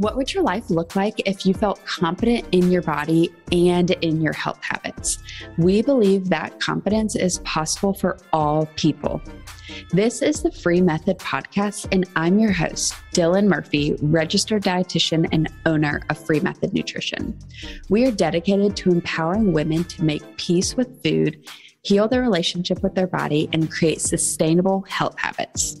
What would your life look like if you felt confident in your body and in your health habits? We believe that confidence is possible for all people. This is the Free Method Podcast, and I'm your host, Dylan Murphy, registered dietitian and owner of Free Method Nutrition. We are dedicated to empowering women to make peace with food, heal their relationship with their body, and create sustainable health habits.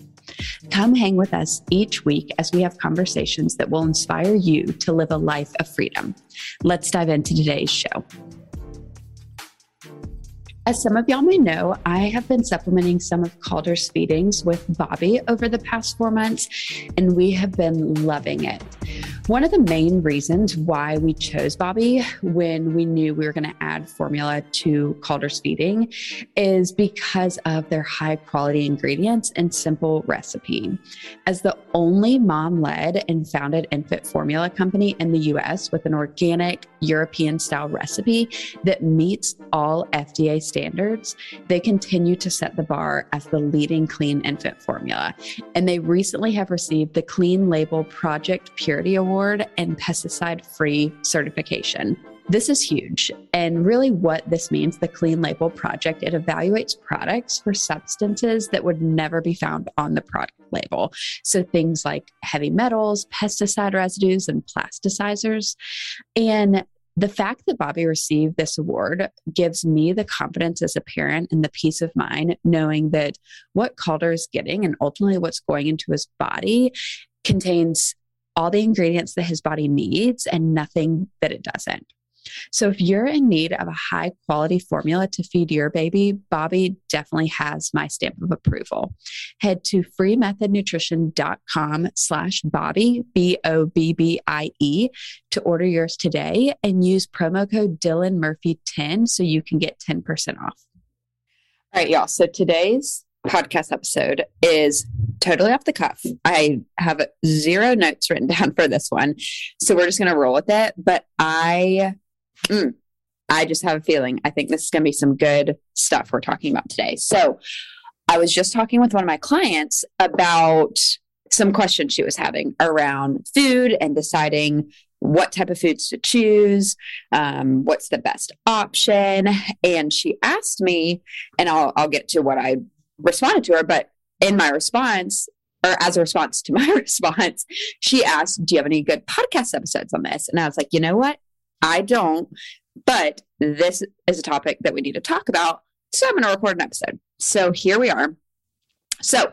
Come hang with us each week as we have conversations that will inspire you to live a life of freedom. Let's dive into today's show. As some of y'all may know, I have been supplementing some of Calder's feedings with Bobbie over the past four months, and we have been loving it. One of the main reasons why we chose Bobbie when we knew we were going to add formula to Calder's feeding is because of their high quality ingredients and simple recipe. As the only mom led and founded infant formula company in the US with an organic European style recipe that meets all FDA standards, they continue to set the bar as the leading clean infant formula. And they recently have received the Clean Label Project Purity Award and pesticide free certification. This is huge. And really, what this means the Clean Label Project, it evaluates products for substances that would never be found on the product label. So things like heavy metals, pesticide residues, and plasticizers. And the fact that Bobbie received this award gives me the confidence as a parent and the peace of mind knowing that what Calder is getting and ultimately what's going into his body contains all the ingredients that his body needs and nothing that it doesn't. So, if you're in need of a high quality formula to feed your baby, Bobbie definitely has my stamp of approval. Head to freemethodnutrition.com slash Bobbie, B O B B I E, to order yours today and use promo code Dylan Murphy 10 so you can get 10% off. All right, y'all. So, today's podcast episode is totally off the cuff. I have zero notes written down for this one. So we're just going to roll with it. But I mm, I just have a feeling. I think this is going to be some good stuff we're talking about today. So, I was just talking with one of my clients about some questions she was having around food and deciding what type of foods to choose, um, what's the best option. And she asked me, and I'll, I'll get to what I responded to her, but in my response, or as a response to my response, she asked, Do you have any good podcast episodes on this? And I was like, You know what? I don't, but this is a topic that we need to talk about. So I'm going to record an episode. So here we are. So,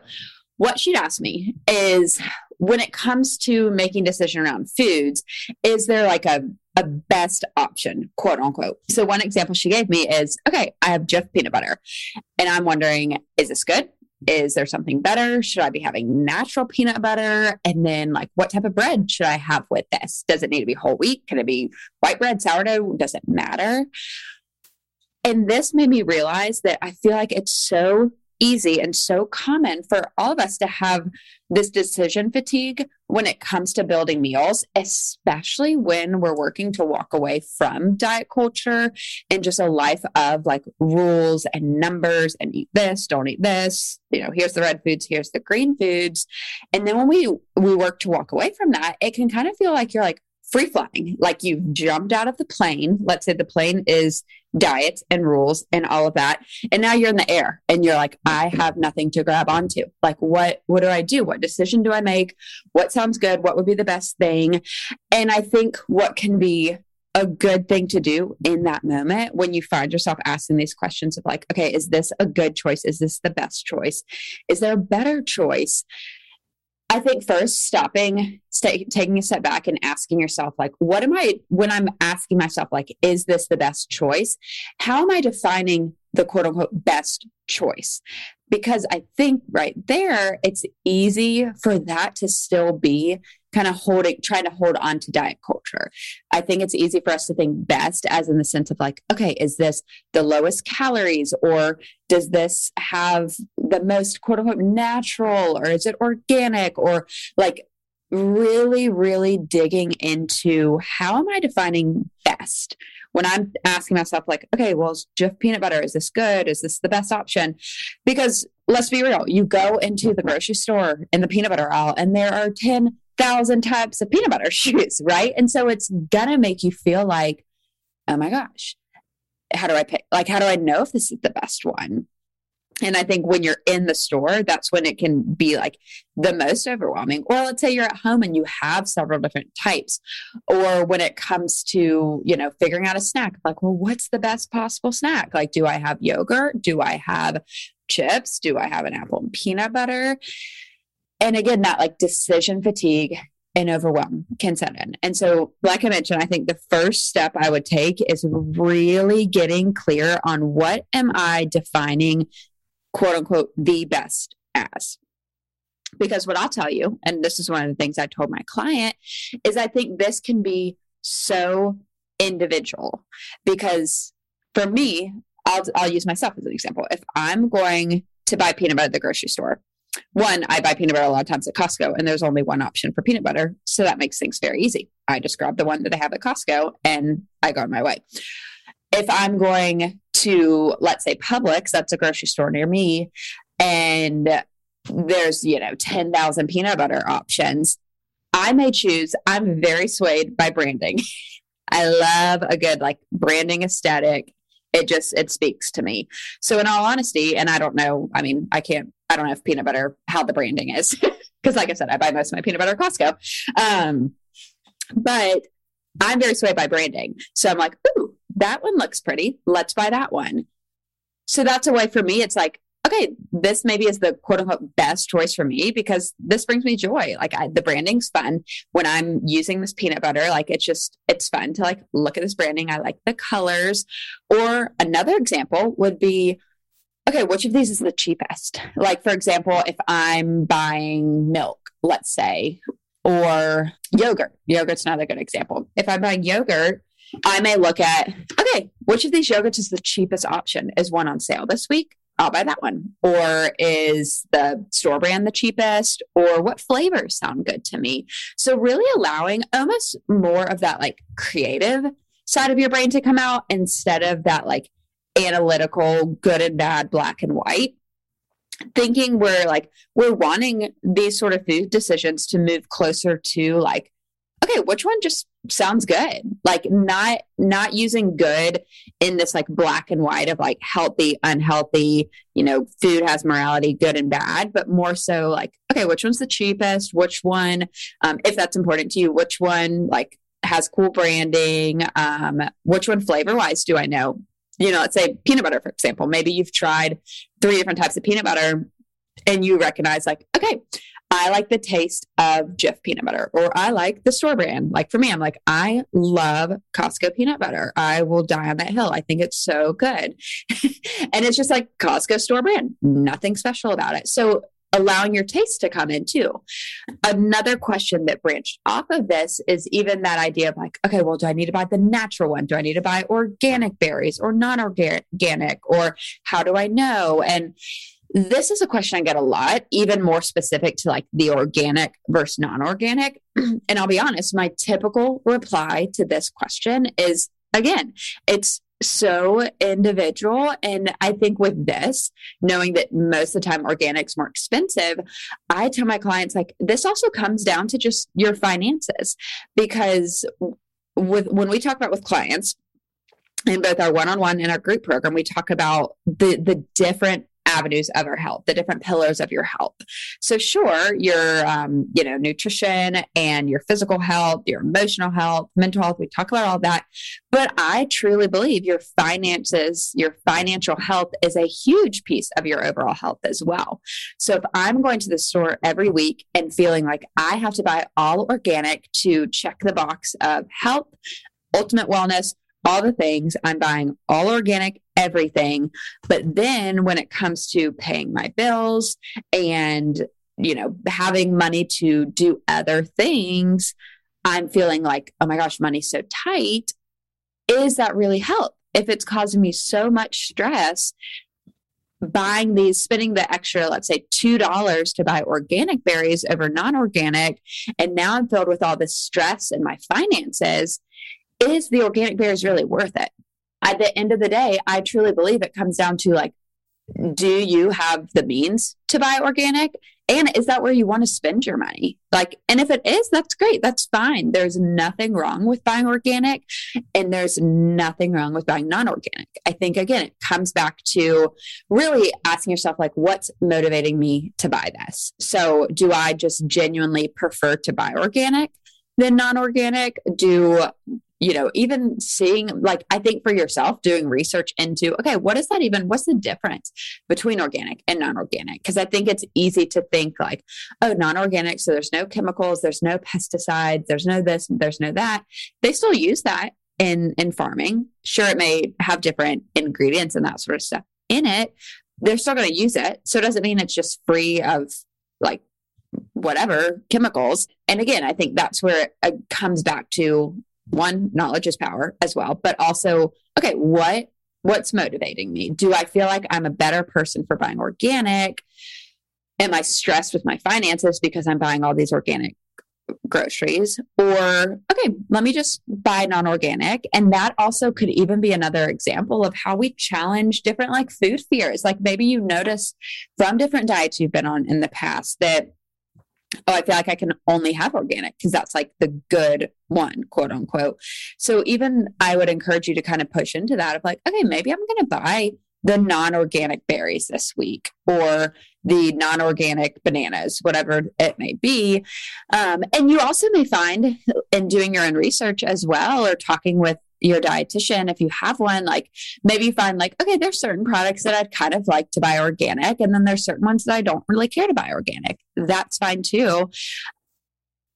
what she'd asked me is when it comes to making decision around foods, is there like a, a best option, quote unquote? So one example she gave me is, okay, I have Jif peanut butter and I'm wondering, is this good? Is there something better? Should I be having natural peanut butter? And then, like, what type of bread should I have with this? Does it need to be whole wheat? Can it be white bread, sourdough? Does it matter? And this made me realize that I feel like it's so easy and so common for all of us to have this decision fatigue when it comes to building meals, especially when we're working to walk away from diet culture and just a life of like rules and numbers and eat this, don't eat this. You know, here's the red foods, here's the green foods. And then when we we work to walk away from that, it can kind of feel like you're like free flying, like you've jumped out of the plane. Let's say the plane is diet and rules and all of that. And now you're in the air and you're like, I have nothing to grab onto. Like, what, what do I do? What decision do I make? What sounds good? What would be the best thing? And I think what can be a good thing to do in that moment when you find yourself asking these questions of like, okay, is this a good choice? Is this the best choice? Is there a better choice? I think first stopping, st- taking a step back and asking yourself, like, what am I, when I'm asking myself, like, is this the best choice? How am I defining the quote unquote best choice? Because I think right there, it's easy for that to still be kind of holding, trying to hold on to diet culture. I think it's easy for us to think best as in the sense of like, okay, is this the lowest calories or does this have the most quote unquote natural or is it organic or like really, really digging into how am I defining best? When I'm asking myself, like, okay, well, is Jif peanut butter, is this good? Is this the best option? Because let's be real, you go into the grocery store in the peanut butter aisle and there are 10,000 types of peanut butter shoes, right? And so it's gonna make you feel like, oh my gosh, how do I pick? Like, how do I know if this is the best one? And I think when you're in the store, that's when it can be like the most overwhelming. Or let's say you're at home and you have several different types. Or when it comes to, you know, figuring out a snack, like, well, what's the best possible snack? Like, do I have yogurt? Do I have chips? Do I have an apple and peanut butter? And again, that like decision fatigue and overwhelm can set in. And so, like I mentioned, I think the first step I would take is really getting clear on what am I defining, quote unquote, the best as. Because what I'll tell you, and this is one of the things I told my client, is I think this can be so individual. Because for me, I'll, I'll use myself as an example. If I'm going to buy peanut butter at the grocery store, one, I buy peanut butter a lot of times at Costco, and there's only one option for peanut butter. So that makes things very easy. I just grab the one that I have at Costco and I go on my way. If I'm going to, let's say, Publix, that's a grocery store near me, and there's, you know, 10,000 peanut butter options, I may choose, I'm very swayed by branding. I love a good like branding aesthetic it just it speaks to me so in all honesty and i don't know i mean i can't i don't know if peanut butter how the branding is because like i said i buy most of my peanut butter at costco um, but i'm very swayed by branding so i'm like ooh that one looks pretty let's buy that one so that's a way for me it's like okay, this maybe is the quote unquote best choice for me because this brings me joy. Like I, the branding's fun when I'm using this peanut butter. Like it's just, it's fun to like look at this branding. I like the colors. Or another example would be, okay, which of these is the cheapest? Like, for example, if I'm buying milk, let's say, or yogurt, yogurt's another good example. If I'm buying yogurt, I may look at, okay, which of these yogurts is the cheapest option? Is one on sale this week? I'll buy that one. Or is the store brand the cheapest? Or what flavors sound good to me? So, really allowing almost more of that like creative side of your brain to come out instead of that like analytical, good and bad, black and white. Thinking we're like, we're wanting these sort of food decisions to move closer to like okay, which one just sounds good? Like not not using good in this like black and white of like healthy, unhealthy, you know, food has morality, good and bad, but more so like, okay, which one's the cheapest? Which one, um, if that's important to you, which one like has cool branding? Um, which one flavor wise do I know? You know, let's say peanut butter, for example. Maybe you've tried three different types of peanut butter and you recognize like, okay, I like the taste of Jif peanut butter, or I like the store brand. Like for me, I'm like, I love Costco peanut butter. I will die on that hill. I think it's so good. and it's just like Costco store brand, nothing special about it. So allowing your taste to come in too. Another question that branched off of this is even that idea of like, okay, well, do I need to buy the natural one? Do I need to buy organic berries or non organic? Or how do I know? And this is a question I get a lot, even more specific to like the organic versus non organic. and I'll be honest, my typical reply to this question is again, it's so individual. And I think with this, knowing that most of the time organic's more expensive, I tell my clients like this also comes down to just your finances because with when we talk about with clients in both our one-on-one and our group program we talk about the the different avenues of our health, the different pillars of your health. So, sure, your um, you know nutrition and your physical health, your emotional health, mental health. We talk about all that, but I truly believe your finances, your financial health, is a huge piece of your overall health as well. So, if I'm going to the store every week and feeling like I have to buy all organic to check the box of health, ultimate wellness, all the things. I'm buying all organic everything. But then when it comes to paying my bills and, you know, having money to do other things, I'm feeling like, oh my gosh, money's so tight. Is that really help? If it's causing me so much stress, buying these, spending the extra, let's say $2 to buy organic berries over non organic, and now I'm filled with all this stress in my finances, is the organic berries really worth it? At the end of the day, I truly believe it comes down to like, do you have the means to buy organic? And is that where you want to spend your money? Like, and if it is, that's great. That's fine. There's nothing wrong with buying organic and there's nothing wrong with buying non organic. I think, again, it comes back to really asking yourself, like, what's motivating me to buy this? So, do I just genuinely prefer to buy organic? than non organic? Do you know, even seeing, like, I think for yourself, doing research into, okay, what is that even? What's the difference between organic and non organic? Because I think it's easy to think, like, oh, non organic, so there's no chemicals, there's no pesticides, there's no this, there's no that. They still use that in in farming. Sure, it may have different ingredients and that sort of stuff in it. They're still going to use it. So it doesn't mean it's just free of like whatever chemicals. And again, I think that's where it comes back to one knowledge is power as well but also okay what what's motivating me? Do i feel like i'm a better person for buying organic? Am i stressed with my finances because i'm buying all these organic groceries? Or okay let me just buy non-organic. And that also could even be another example of how we challenge different like food fears. Like maybe you notice from different diets you've been on in the past that oh, I feel like I can only have organic because that's like the good one, quote unquote. So even I would encourage you to kind of push into that of like, okay, maybe I'm going to buy the non organic berries this week or the non organic bananas, whatever it may be. Um, and you also may find in doing your own research as well or talking with your dietitian if you have one like maybe find like okay there's certain products that i'd kind of like to buy organic and then there's certain ones that i don't really care to buy organic. That's fine too.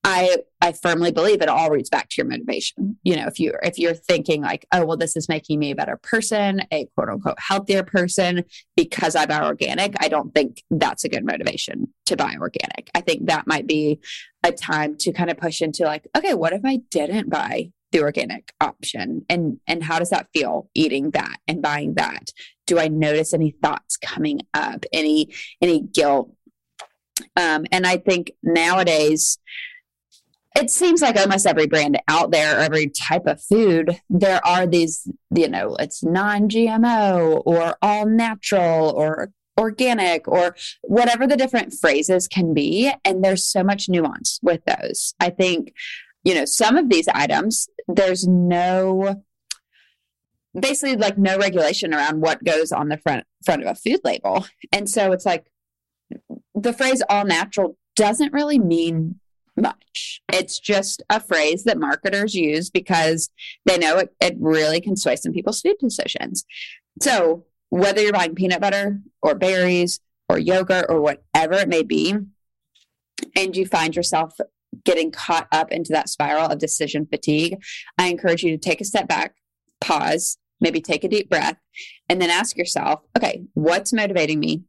I i firmly believe it all roots back to your motivation. You know if you if you're thinking like oh well this is making me a better person a quote unquote healthier person because i buy organic i don't think that's a good motivation to buy organic. I think that might be a time to kind of push into like okay what if i didn't buy the organic option? And and how does that feel eating that and buying that? Do i notice any thoughts coming up any any guilt? Um, and i think nowadays it seems like almost every brand out there every type of food there are these you know it's non-gmo or all natural or organic or whatever the different phrases can be. And there's so much nuance with those. I think you know, some of these items, there's no basically like no regulation around what goes on the front front of a food label. And so it's like the phrase all natural doesn't really mean much. It's just a phrase that marketers use because they know it, it really can sway some people's food decisions. So whether you're buying peanut butter or berries or yogurt or whatever it may be, and you find yourself getting caught up into that spiral of decision fatigue, I encourage you to take a step back, pause, maybe take a deep breath, and then ask yourself, okay, what's motivating me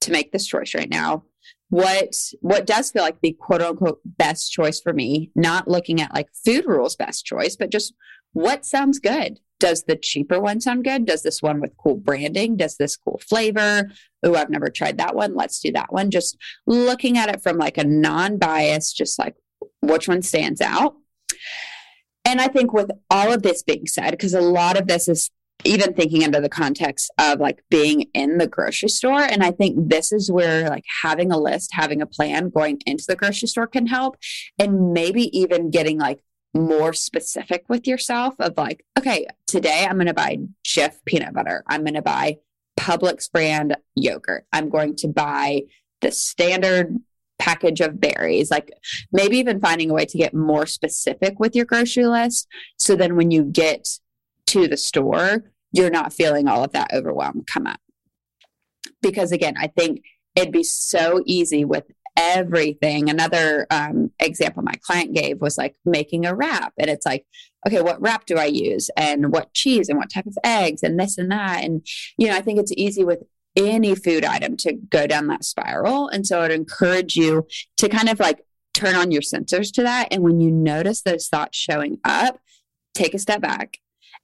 to make this choice right now? What what does feel like the quote unquote best choice for me? Not looking at like food rules best choice, but just what sounds good? Does the cheaper one sound good? Does this one with cool branding? Does this cool flavor? Oh, I've never tried that one. Let's do that one. Just looking at it from like a non bias, just like which one stands out. And I think with all of this being said, because a lot of this is even thinking under the context of like being in the grocery store. And I think this is where like having a list, having a plan going into the grocery store can help. And maybe even getting like more specific with yourself of like, okay, today I'm going to buy Jif peanut butter. I'm going to buy Publix brand yogurt. I'm going to buy the standard package of berries, like maybe even finding a way to get more specific with your grocery list. So then when you get to the store, you're not feeling all of that overwhelm come up. Because again, I think it'd be so easy with everything. Another um, example my client gave was like making a wrap. And it's like, okay, what wrap do I use? And what cheese and what type of eggs and this and that. And, you know, I think it's easy with any food item to go down that spiral. And so I'd encourage you to kind of like turn on your sensors to that. And when you notice those thoughts showing up, take a step back.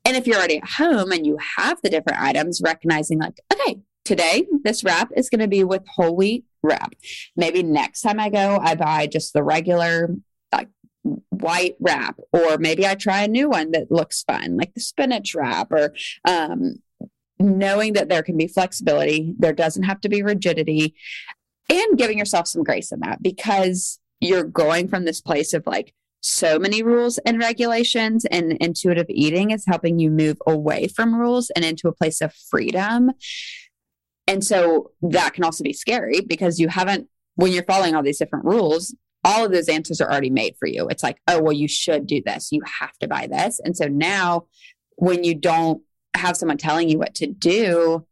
And if you're already at home and you have the different items, recognizing like, okay, today this wrap is going to be with whole wheat wrap. Maybe next time I go, I buy just the regular like white wrap, or maybe I try a new one that looks fun, like the spinach wrap, or um, knowing that there can be flexibility, there doesn't have to be rigidity, and giving yourself some grace in that because you're going from this place of like so many rules and regulations and intuitive eating is helping you move away from rules and into a place of freedom and so that can also be scary because you haven't, when you're following all these different rules, all of those answers are already made for you. It's like, oh, well, you should do this. You have to buy this. And so now when you don't have someone telling you what to do,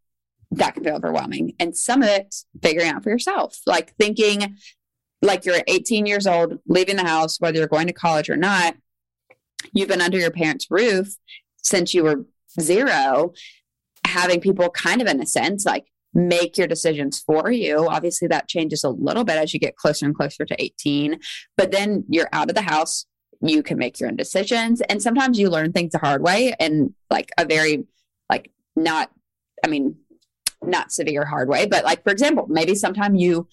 that can be overwhelming. And some of it figuring out for yourself, like thinking like you're 18 years old, leaving the house, whether you're going to college or not, you've been under your parents' roof since you were zero, having people kind of in a sense like make your decisions for you. Obviously, that changes a little bit as you get closer and closer to 18, but then you're out of the house. You can make your own decisions. And sometimes you learn things the hard way and like a very, like, not, I mean, not severe hard way, but like, for example, maybe sometime you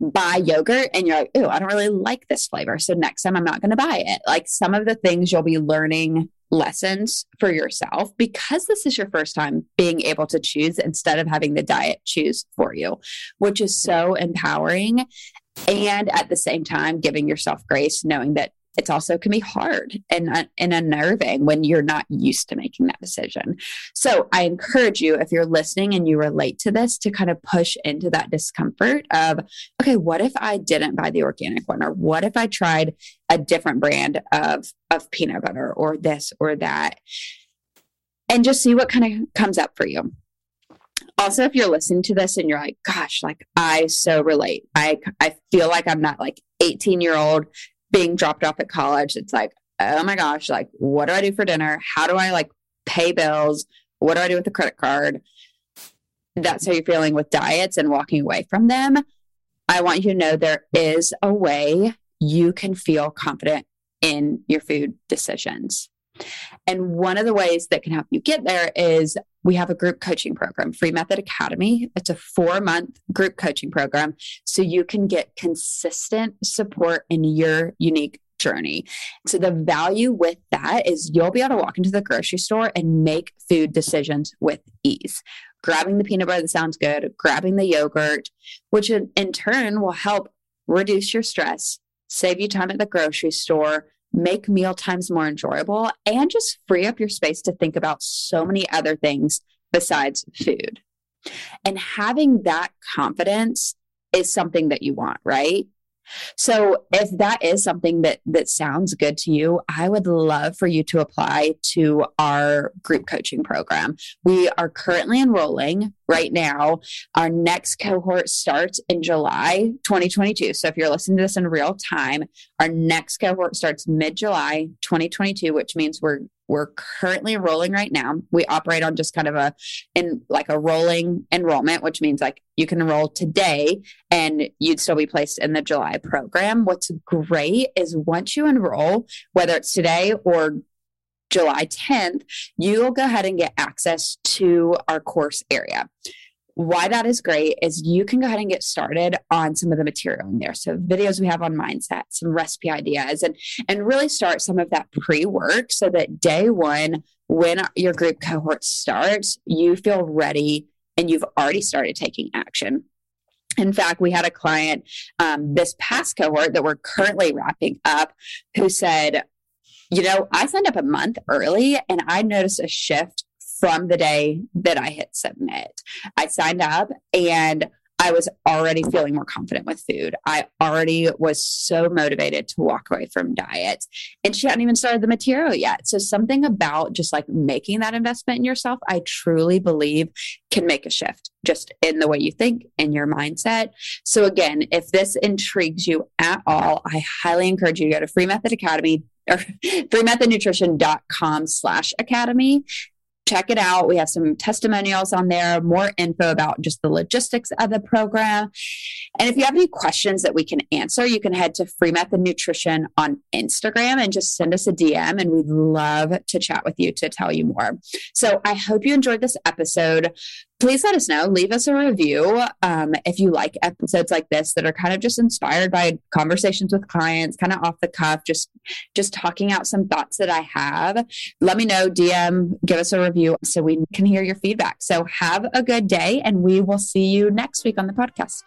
buy yogurt and you're like, oh, I don't really like this flavor. So next time I'm not going to buy it. Like some of the things you'll be learning lessons for yourself because this is your first time being able to choose instead of having the diet choose for you, which is so empowering. And at the same time, giving yourself grace, knowing that it's also can be hard and, uh, and unnerving when you're not used to making that decision. So I encourage you, if you're listening and you relate to this, to kind of push into that discomfort of, okay, what if I didn't buy the organic one? Or what if I tried a different brand of, of peanut butter or this or that? And just see what kind of comes up for you also if you're listening to this and you're like gosh like i so relate i i feel like i'm not like 18 year old being dropped off at college, it's like, oh my gosh, like, what do I do for dinner? How do I like pay bills? What do I do with the credit card? That's how you're feeling with diets and walking away from them. I want you to know there is a way you can feel confident in your food decisions. And one of the ways that can help you get there is we have a group coaching program, Free Method Academy. It's a four month group coaching program. So you can get consistent support in your unique journey. So the value with that is you'll be able to walk into the grocery store and make food decisions with ease. Grabbing the peanut butter that sounds good, grabbing the yogurt, which in, in turn will help reduce your stress, save you time at the grocery store, make meal times more enjoyable, and just free up your space to think about so many other things besides food. And having that confidence is something that you want, right? So if that is something that that sounds good to you, I would love for you to apply to our group coaching program. We are currently enrolling right now. Our next cohort starts in July 2022. So if you're listening to this in real time, our next cohort starts mid-July 2022, which means we're we're currently enrolling right now. We operate on just kind of a in like a rolling enrollment, which means like you can enroll today and you'd still be placed in the July program. What's great is once you enroll, whether it's today or July 10th, you'll go ahead and get access to our course area why that is great is you can go ahead and get started on some of the material in there. So videos we have on mindset, some recipe ideas, and and really start some of that pre-work so that day one, when your group cohort starts, you feel ready and you've already started taking action. In fact, we had a client um, this past cohort that we're currently wrapping up who said, you know, I signed up a month early and I noticed a shift from the day that I hit submit. I signed up and I was already feeling more confident with food. I already was so motivated to walk away from diets. And she hadn't even started the material yet. So, something about just like making that investment in yourself, I truly believe can make a shift just in the way you think and your mindset. So, again, if this intrigues you at all, I highly encourage you to go to Free Method Academy or freemethodnutrition.com slash academy check it out. We have some testimonials on there, more info about just the logistics of the program. And if you have any questions that we can answer, you can head to Free Method Nutrition on Instagram and just send us a DM. And we'd love to chat with you to tell you more. So I hope you enjoyed this episode please let us know. Leave us a review um, if you like episodes like this that are kind of just inspired by conversations with clients, kind of off the cuff, just just talking out some thoughts that I have. Let me know, DM, give us a review so we can hear your feedback. So have a good day, and we will see you next week on the podcast.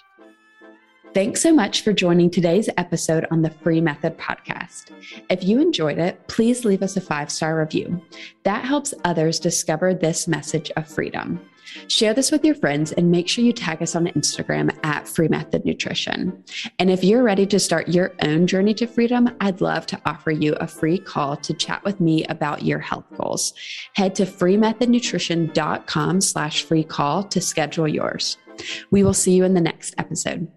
Thanks so much for joining today's episode on the Free Method podcast. If you enjoyed it, please leave us a five star review. That helps others discover this message of freedom. Share this with your friends and make sure you tag us on Instagram at Free Method Nutrition. And if you're ready to start your own journey to freedom, I'd love to offer you a free call to chat with me about your health goals. Head to freemethodnutrition.com slash free call to schedule yours. We will see you in the next episode.